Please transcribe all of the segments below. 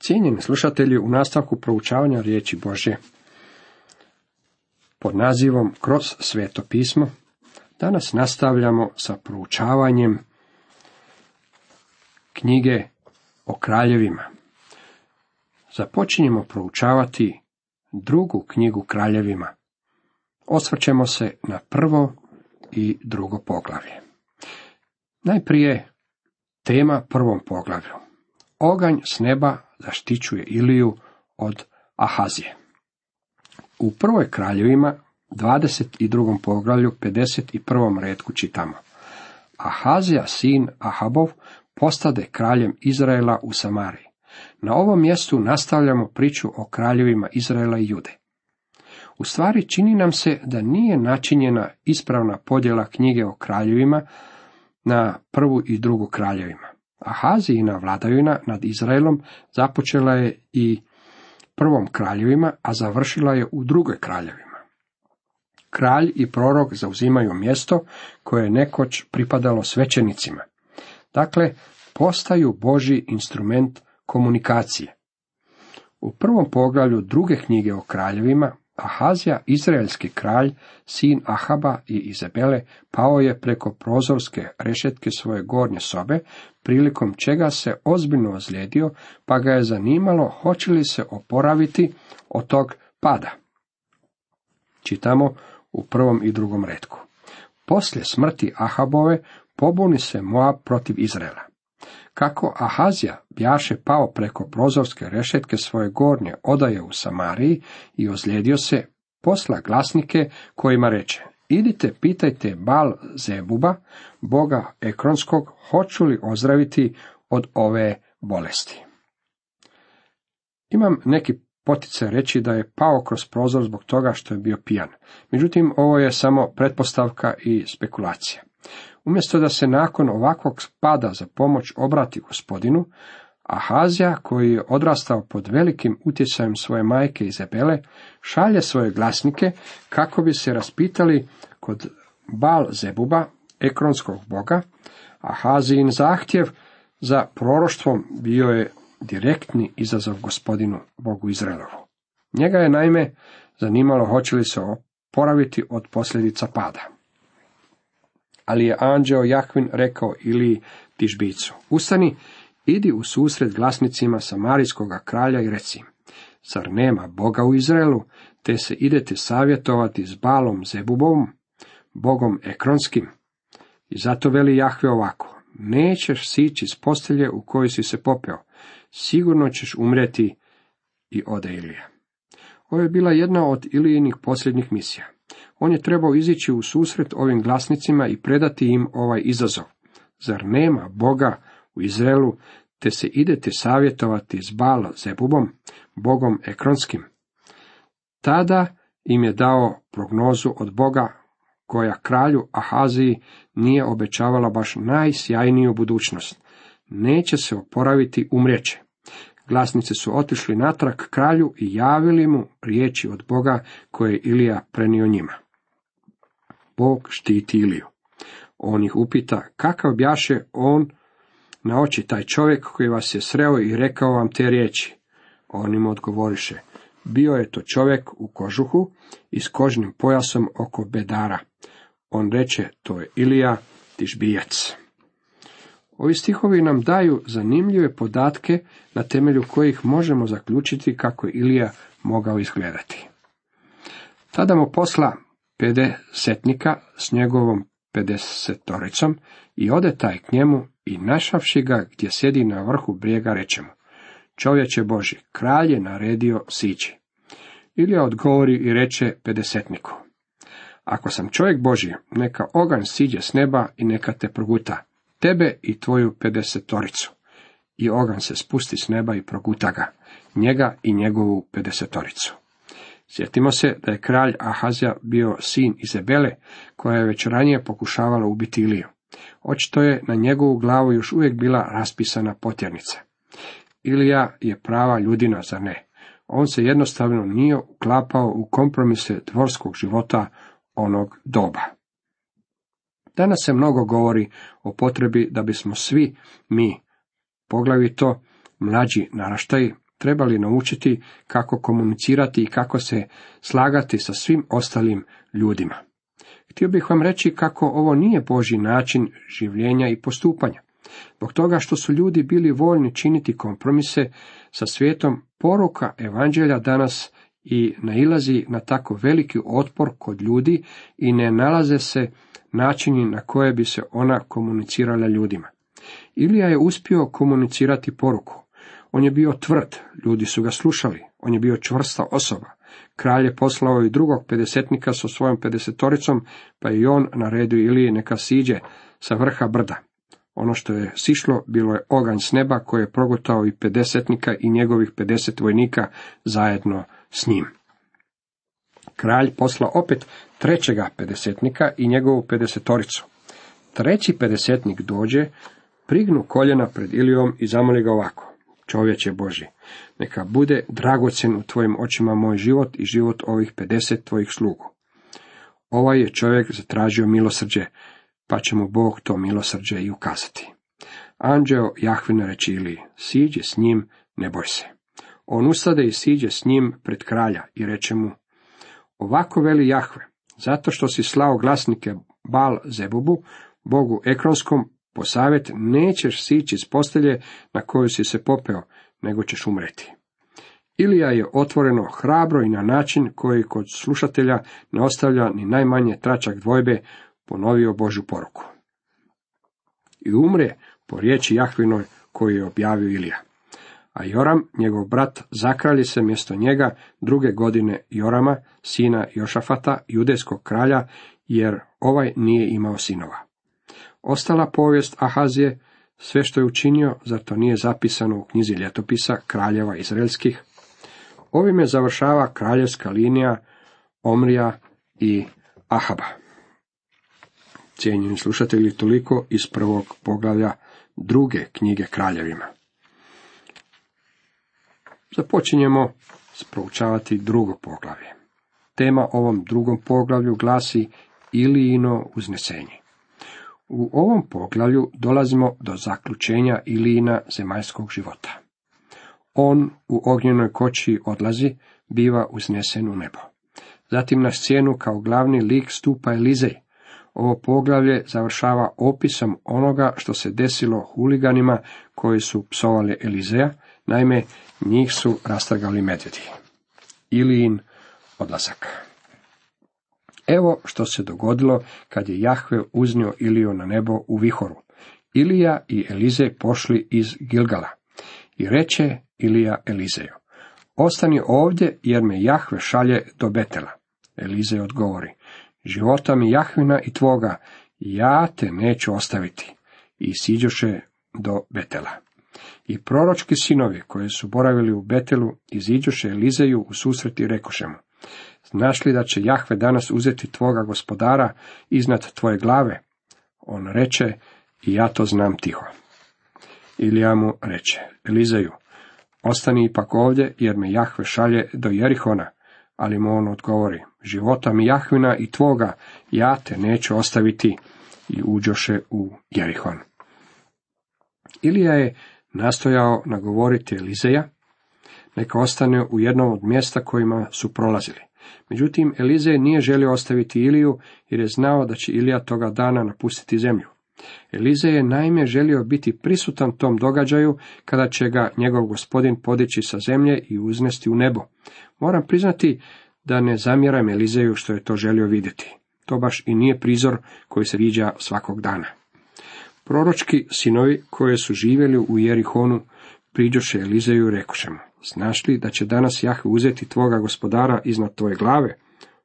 Cijenjeni slušatelji, u nastavku proučavanja riječi Božje pod nazivom Kroz sveto pismo, danas nastavljamo sa proučavanjem knjige o kraljevima. Započinjemo proučavati drugu knjigu kraljevima. Osvrćemo se na prvo i drugo poglavlje. Najprije tema prvom poglavlju. Oganj s neba zaštićuje Iliju od Ahazije. U prvoj kraljevima, 22. poglavlju, 51. redku čitamo. Ahazija, sin Ahabov, postade kraljem Izraela u Samariji. Na ovom mjestu nastavljamo priču o kraljevima Izraela i Jude. U stvari čini nam se da nije načinjena ispravna podjela knjige o kraljevima na prvu i drugu kraljevima. Ahazijina vladavina nad Izraelom započela je i prvom kraljevima, a završila je u drugoj kraljevima. Kralj i prorok zauzimaju mjesto koje je nekoć pripadalo svećenicima. Dakle, postaju Boži instrument komunikacije. U prvom poglavlju druge knjige o kraljevima Ahazija, izraelski kralj, sin Ahaba i Izabele, pao je preko prozorske rešetke svoje gornje sobe, prilikom čega se ozbiljno ozlijedio, pa ga je zanimalo hoće li se oporaviti od tog pada. Čitamo u prvom i drugom redku. Poslije smrti Ahabove pobuni se Moab protiv Izraela. Kako Ahazija bjaše pao preko prozorske rešetke svoje gornje odaje u Samariji i ozlijedio se, posla glasnike kojima reče, idite pitajte Bal Zebuba, boga Ekronskog, hoću li ozdraviti od ove bolesti. Imam neki potice reći da je pao kroz prozor zbog toga što je bio pijan. Međutim, ovo je samo pretpostavka i spekulacija. Umjesto da se nakon ovakvog spada za pomoć obrati gospodinu, Ahazija, koji je odrastao pod velikim utjecajem svoje majke Izabele, šalje svoje glasnike kako bi se raspitali kod Bal Zebuba, ekronskog boga, Ahazijin zahtjev za proroštvom bio je direktni izazov gospodinu Bogu Izraelovu. Njega je naime zanimalo hoće li se oporaviti od posljedica pada ali je anđeo Jahvin rekao ili tižbicu, ustani, idi u susret glasnicima Samarijskoga kralja i reci, zar nema Boga u Izraelu, te se idete savjetovati s Balom Zebubom, Bogom Ekronskim. I zato veli Jahve ovako, nećeš sići s postelje u kojoj si se popeo, sigurno ćeš umreti i ode Ilija. Ovo je bila jedna od Ilijinih posljednjih misija. On je trebao izići u susret ovim glasnicima i predati im ovaj izazov. Zar nema Boga u Izraelu, te se idete savjetovati s Bala Zebubom, Bogom Ekronskim? Tada im je dao prognozu od Boga koja kralju Ahaziji nije obećavala baš najsjajniju budućnost. Neće se oporaviti umrijeće. Glasnici su otišli natrag kralju i javili mu riječi od Boga koje je Ilija prenio njima. Bog štiti Iliju. On ih upita, kakav bjaše on na oči taj čovjek koji vas je sreo i rekao vam te riječi. On im odgovoriše, bio je to čovjek u kožuhu i s kožnim pojasom oko bedara. On reče, to je Ilija, tižbijac. Ovi stihovi nam daju zanimljive podatke na temelju kojih možemo zaključiti kako je Ilija mogao izgledati. Tada mu posla pedesetnika s njegovom pedesetoricom i ode taj k njemu i našavši ga gdje sjedi na vrhu brijega reče mu, čovječe Boži, kralj je naredio sići. Ilija odgovori i reče pedesetniku, ako sam čovjek Boži, neka oganj siđe s neba i neka te proguta, tebe i tvoju pedesetoricu. I ogan se spusti s neba i proguta ga, njega i njegovu pedesetoricu. Sjetimo se da je kralj Ahazija bio sin Izabele, koja je već ranije pokušavala ubiti Iliju. Očito je na njegovu glavu još uvijek bila raspisana potjernica. Ilija je prava ljudina, za ne? On se jednostavno nije uklapao u kompromise dvorskog života onog doba. Danas se mnogo govori o potrebi da bismo svi mi, poglavito mlađi naraštaji, trebali naučiti kako komunicirati i kako se slagati sa svim ostalim ljudima. Htio bih vam reći kako ovo nije Boži način življenja i postupanja. Zbog toga što su ljudi bili voljni činiti kompromise sa svijetom, poruka evanđelja danas i nailazi na tako veliki otpor kod ljudi i ne nalaze se načini na koje bi se ona komunicirala ljudima. Ilija je uspio komunicirati poruku. On je bio tvrd, ljudi su ga slušali, on je bio čvrsta osoba. Kralj je poslao i drugog pedesetnika sa svojom pedesetoricom, pa i on naredio Iliji neka siđe sa vrha brda. Ono što je sišlo bilo je oganj s neba koji je progutao i pedesetnika i njegovih pedeset vojnika zajedno s njim. Kralj posla opet trećega pedesetnika i njegovu pedesetoricu. Treći pedesetnik dođe, prignu koljena pred Ilijom i zamoli ga ovako. Čovječe Boži, neka bude dragocen u tvojim očima moj život i život ovih pedeset tvojih slugu. Ovaj je čovjek zatražio milosrđe, pa će mu Bog to milosrđe i ukazati. Anđeo Jahvina reći Iliji, siđe s njim, ne boj se. On ustade i siđe s njim pred kralja i reče mu, ovako veli Jahve, zato što si slao glasnike Bal Zebubu, Bogu Ekronskom, po savjet nećeš sići s postelje na koju si se popeo, nego ćeš umreti. Ilija je otvoreno hrabro i na način koji kod slušatelja ne ostavlja ni najmanje tračak dvojbe ponovio Božu poruku. I umre po riječi Jahvinoj koju je objavio Ilija. A Joram, njegov brat, zakralji se mjesto njega druge godine Jorama, sina Jošafata, judejskog kralja, jer ovaj nije imao sinova. Ostala povijest Ahazije, sve što je učinio, zar to nije zapisano u knjizi ljetopisa kraljeva izraelskih? Ovime završava kraljevska linija Omrija i Ahaba. Cijenjeni slušatelji, toliko iz prvog poglavlja druge knjige kraljevima. Započinjemo sproučavati drugo poglavlje. Tema ovom drugom poglavlju glasi Ilijino uznesenje. U ovom poglavlju dolazimo do zaključenja Ilijina zemaljskog života. On u ognjenoj koči odlazi, biva uznesen u nebo. Zatim na scenu kao glavni lik stupa Elizej. Ovo poglavlje završava opisom onoga što se desilo huliganima koji su psovali Elizeja, naime njih su rastrgali medvjedi. Ilijin odlazak. Evo što se dogodilo kad je Jahve uznio Iliju na nebo u vihoru. Ilija i Elize pošli iz Gilgala. I reče Ilija Elizeju, ostani ovdje jer me Jahve šalje do Betela. Elize odgovori, života mi Jahvina i tvoga, ja te neću ostaviti. I siđoše do Betela. I proročki sinovi koji su boravili u Betelu iziđoše Elizeju u susret i rekoše mu, znaš li da će Jahve danas uzeti tvoga gospodara iznad tvoje glave? On reče, i ja to znam tiho. Ilija mu reče, Elizeju, ostani ipak ovdje, jer me Jahve šalje do Jerihona, ali mu on odgovori, života mi Jahvina i tvoga, ja te neću ostaviti, i uđoše u Jerihon. Ilija je nastojao nagovoriti Elizeja, neka ostane u jednom od mjesta kojima su prolazili. Međutim, Elizej nije želio ostaviti Iliju, jer je znao da će Ilija toga dana napustiti zemlju. Elizej je naime želio biti prisutan tom događaju, kada će ga njegov gospodin podići sa zemlje i uznesti u nebo. Moram priznati da ne zamjeram Elizeju što je to želio vidjeti. To baš i nije prizor koji se viđa svakog dana. Proročki sinovi koji su živjeli u Jerihonu priđoše Elizeju i rekoše mu, znaš li da će danas Jahve uzeti tvoga gospodara iznad tvoje glave?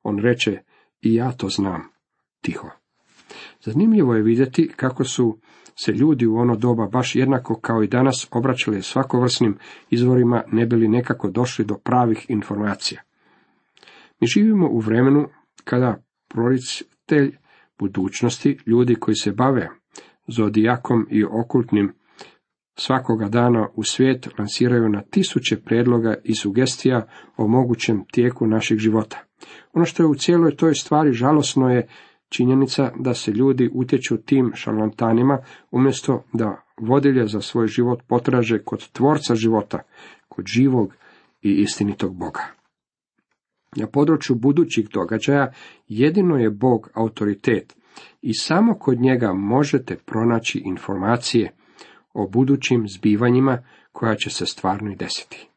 On reče, i ja to znam, tiho. Zanimljivo je vidjeti kako su se ljudi u ono doba baš jednako kao i danas obraćali svakovrsnim izvorima ne bili nekako došli do pravih informacija. Mi živimo u vremenu kada proricitelj budućnosti, ljudi koji se bave zodijakom i okultnim svakoga dana u svijet lansiraju na tisuće predloga i sugestija o mogućem tijeku našeg života. Ono što je u cijeloj toj stvari žalosno je činjenica da se ljudi utječu tim šarlatanima umjesto da vodilje za svoj život potraže kod tvorca života, kod živog i istinitog Boga. Na području budućih događaja jedino je Bog autoritet i samo kod njega možete pronaći informacije o budućim zbivanjima koja će se stvarno i desiti.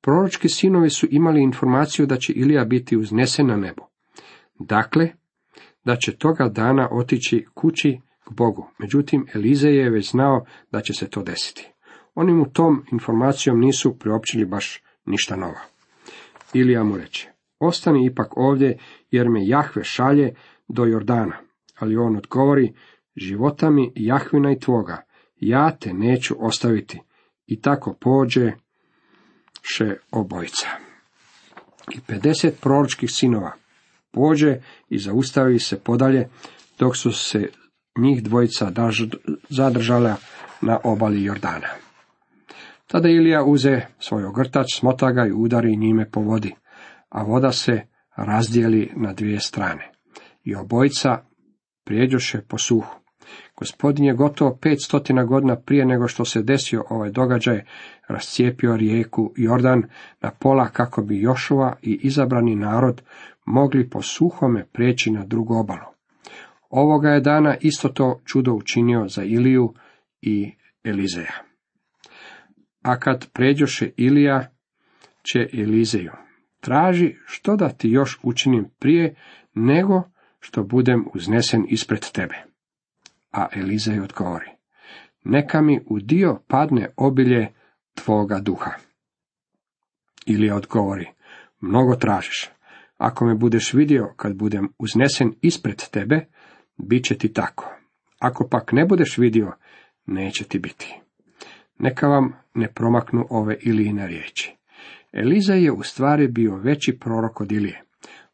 Proročki sinovi su imali informaciju da će Ilija biti uznesen na nebo. Dakle, da će toga dana otići kući k Bogu. Međutim, Elize je već znao da će se to desiti. Oni mu tom informacijom nisu priopćili baš ništa novo. Ilija mu reče, ostani ipak ovdje, jer me Jahve šalje do Jordana. Ali on odgovori, života mi Jahvina i tvoga, ja te neću ostaviti. I tako pođe še obojica. I pedeset proročkih sinova pođe i zaustavi se podalje, dok su se njih dvojica zadržala na obali Jordana. Tada Ilija uze svoj ogrtač, smota ga i udari njime po vodi, a voda se razdijeli na dvije strane. I obojica prijeđoše po suhu. Gospodin je gotovo pet stotina godina prije nego što se desio ovaj događaj, rascijepio rijeku Jordan na pola kako bi Jošova i izabrani narod mogli po suhome prijeći na drugu obalu. Ovoga je dana isto to čudo učinio za Iliju i Elizeja. A kad pređoše Ilija, će Elizeju, traži što da ti još učinim prije, nego što budem uznesen ispred tebe. A Elizej odgovori, neka mi u dio padne obilje tvoga duha. Ilija odgovori, mnogo tražiš. Ako me budeš vidio kad budem uznesen ispred tebe, bit će ti tako. Ako pak ne budeš vidio, neće ti biti. Neka vam ne promaknu ove Ilijine riječi. Eliza je u stvari bio veći prorok od Ilije.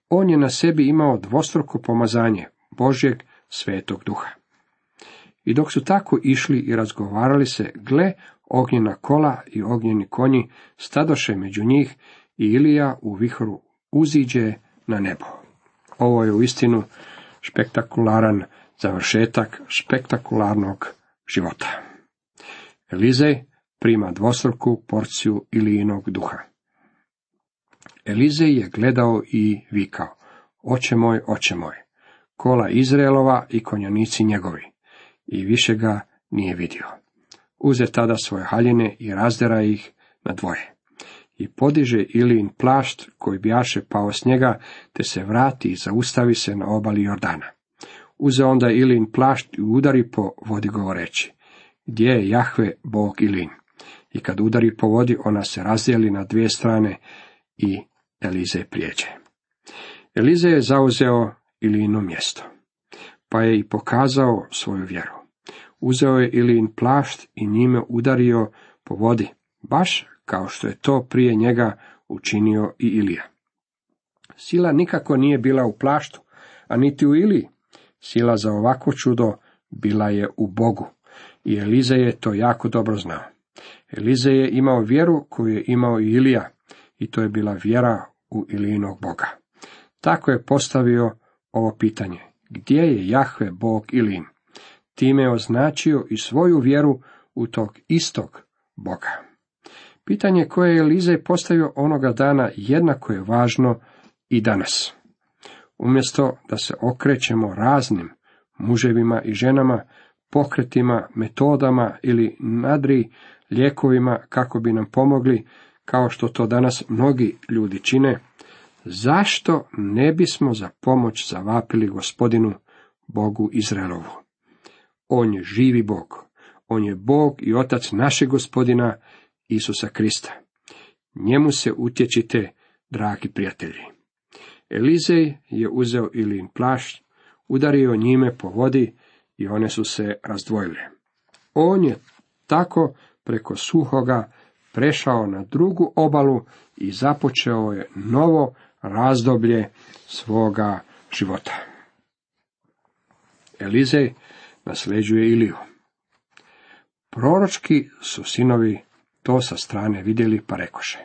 On je na sebi imao dvostruko pomazanje Božjeg svetog duha. I dok su tako išli i razgovarali se, gle, ognjena kola i ognjeni konji stadoše među njih i Ilija u vihoru uziđe na nebo. Ovo je u istinu spektakularan završetak spektakularnog života. Elizej prima dvostruku porciju Ilijinog duha. Elizej je gledao i vikao, oče moj, oče moj, kola Izraelova i konjanici njegovi, i više ga nije vidio. Uze tada svoje haljine i razdera ih na dvoje. I podiže Ilijin plašt koji bijaše pao s njega, te se vrati i zaustavi se na obali Jordana. Uze onda Ilin plašt i udari po vodi govoreći, gdje je Jahve, Bog Ilin? I kad udari po vodi, ona se razdijeli na dvije strane i Elize prijeđe. Elize je zauzeo Ilino mjesto, pa je i pokazao svoju vjeru. Uzeo je Ilin plašt i njime udario po vodi, baš kao što je to prije njega učinio i Ilija. Sila nikako nije bila u plaštu, a niti u Iliji. Sila za ovako čudo bila je u Bogu. I Elize je to jako dobro znao. Elize je imao vjeru koju je imao i Ilija, i to je bila vjera u Ilijinog Boga. Tako je postavio ovo pitanje. Gdje je Jahve Bog Ilin? Time je označio i svoju vjeru u tog istog Boga. Pitanje koje je Elizej postavio onoga dana jednako je važno i danas. Umjesto da se okrećemo raznim muževima i ženama, pokretima, metodama ili nadri lijekovima kako bi nam pomogli, kao što to danas mnogi ljudi čine, zašto ne bismo za pomoć zavapili gospodinu Bogu Izraelovu? On je živi Bog. On je Bog i Otac našeg gospodina Isusa Krista. Njemu se utječite, dragi prijatelji. Elizej je uzeo Ilin plašt, udario njime po vodi i one su se razdvojile. On je tako preko suhoga prešao na drugu obalu i započeo je novo razdoblje svoga života. Elizej nasljeđuje Iliju. Proročki su sinovi to sa strane vidjeli pa rekoše.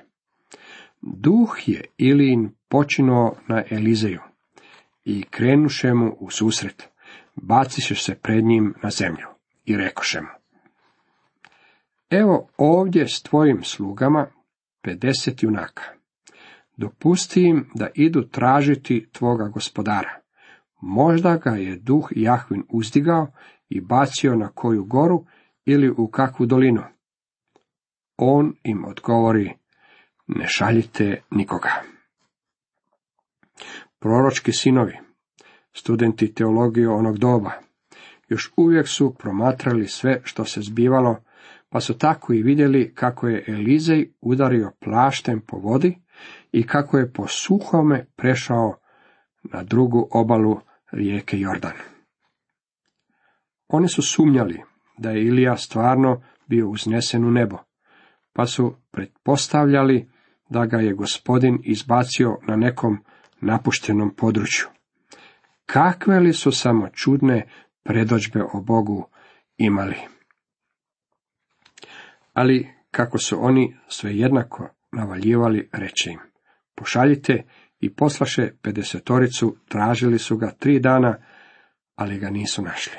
Duh je Ilin počinuo na Elizeju i krenuše mu u susret, baciše se pred njim na zemlju i rekoše mu. Evo ovdje s tvojim slugama pedeset junaka. Dopusti im da idu tražiti tvoga gospodara. Možda ga je duh Jahvin uzdigao i bacio na koju goru ili u kakvu dolinu. On im odgovori, ne šaljite nikoga. Proročki sinovi, studenti teologije onog doba, još uvijek su promatrali sve što se zbivalo, pa su tako i vidjeli kako je Elizej udario plaštem po vodi i kako je po suhome prešao na drugu obalu rijeke Jordan. Oni su sumnjali da je Ilija stvarno bio uznesen u nebo, pa su pretpostavljali da ga je gospodin izbacio na nekom napuštenom području. Kakve li su samo čudne predođbe o Bogu imali? Ali kako su oni sve jednako navaljivali, reče im, pošaljite i poslaše pedesetoricu, tražili su ga tri dana, ali ga nisu našli.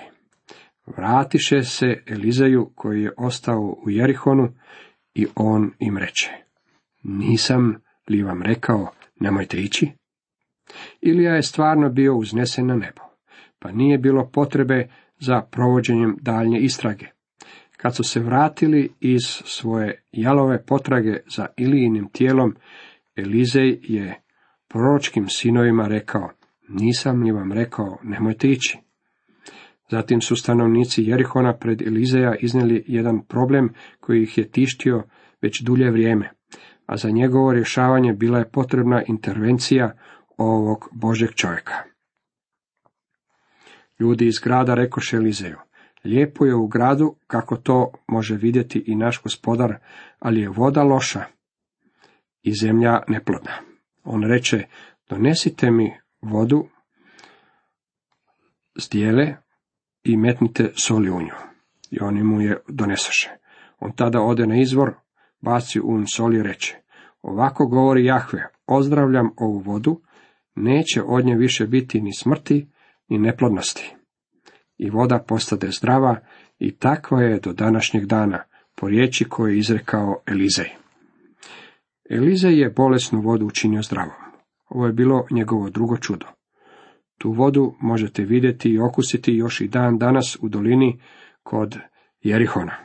Vratiše se Elizeju koji je ostao u Jerihonu i on im reče, nisam li vam rekao, nemojte ići? Ilija je stvarno bio uznesen na nebo, pa nije bilo potrebe za provođenjem daljnje istrage. Kad su se vratili iz svoje jalove potrage za Ilijinim tijelom, Elizej je proročkim sinovima rekao, nisam li vam rekao, nemojte ići. Zatim su stanovnici Jerihona pred Elizeja iznijeli jedan problem koji ih je tištio već dulje vrijeme, a za njegovo rješavanje bila je potrebna intervencija ovog Božeg čovjeka. Ljudi iz grada rekoše Elizeju, lijepo je u gradu kako to može vidjeti i naš gospodar, ali je voda loša i zemlja neplodna. On reče, donesite mi vodu zdjele i metnite soli u nju. I oni mu je donesaše. On tada ode na izvor, baci un soli i reče, ovako govori Jahve, ozdravljam ovu vodu, neće od nje više biti ni smrti, ni neplodnosti. I voda postade zdrava i takva je do današnjeg dana, po riječi koje je izrekao Elizej. Elizej je bolesnu vodu učinio zdravom. Ovo je bilo njegovo drugo čudo. Tu vodu možete vidjeti i okusiti još i dan danas u dolini kod Jerihona.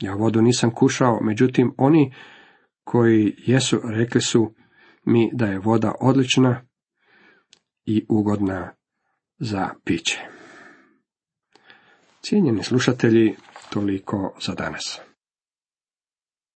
Ja vodu nisam kušao, međutim oni koji jesu rekli su mi da je voda odlična i ugodna za piće. Cijenjeni slušatelji, toliko za danas.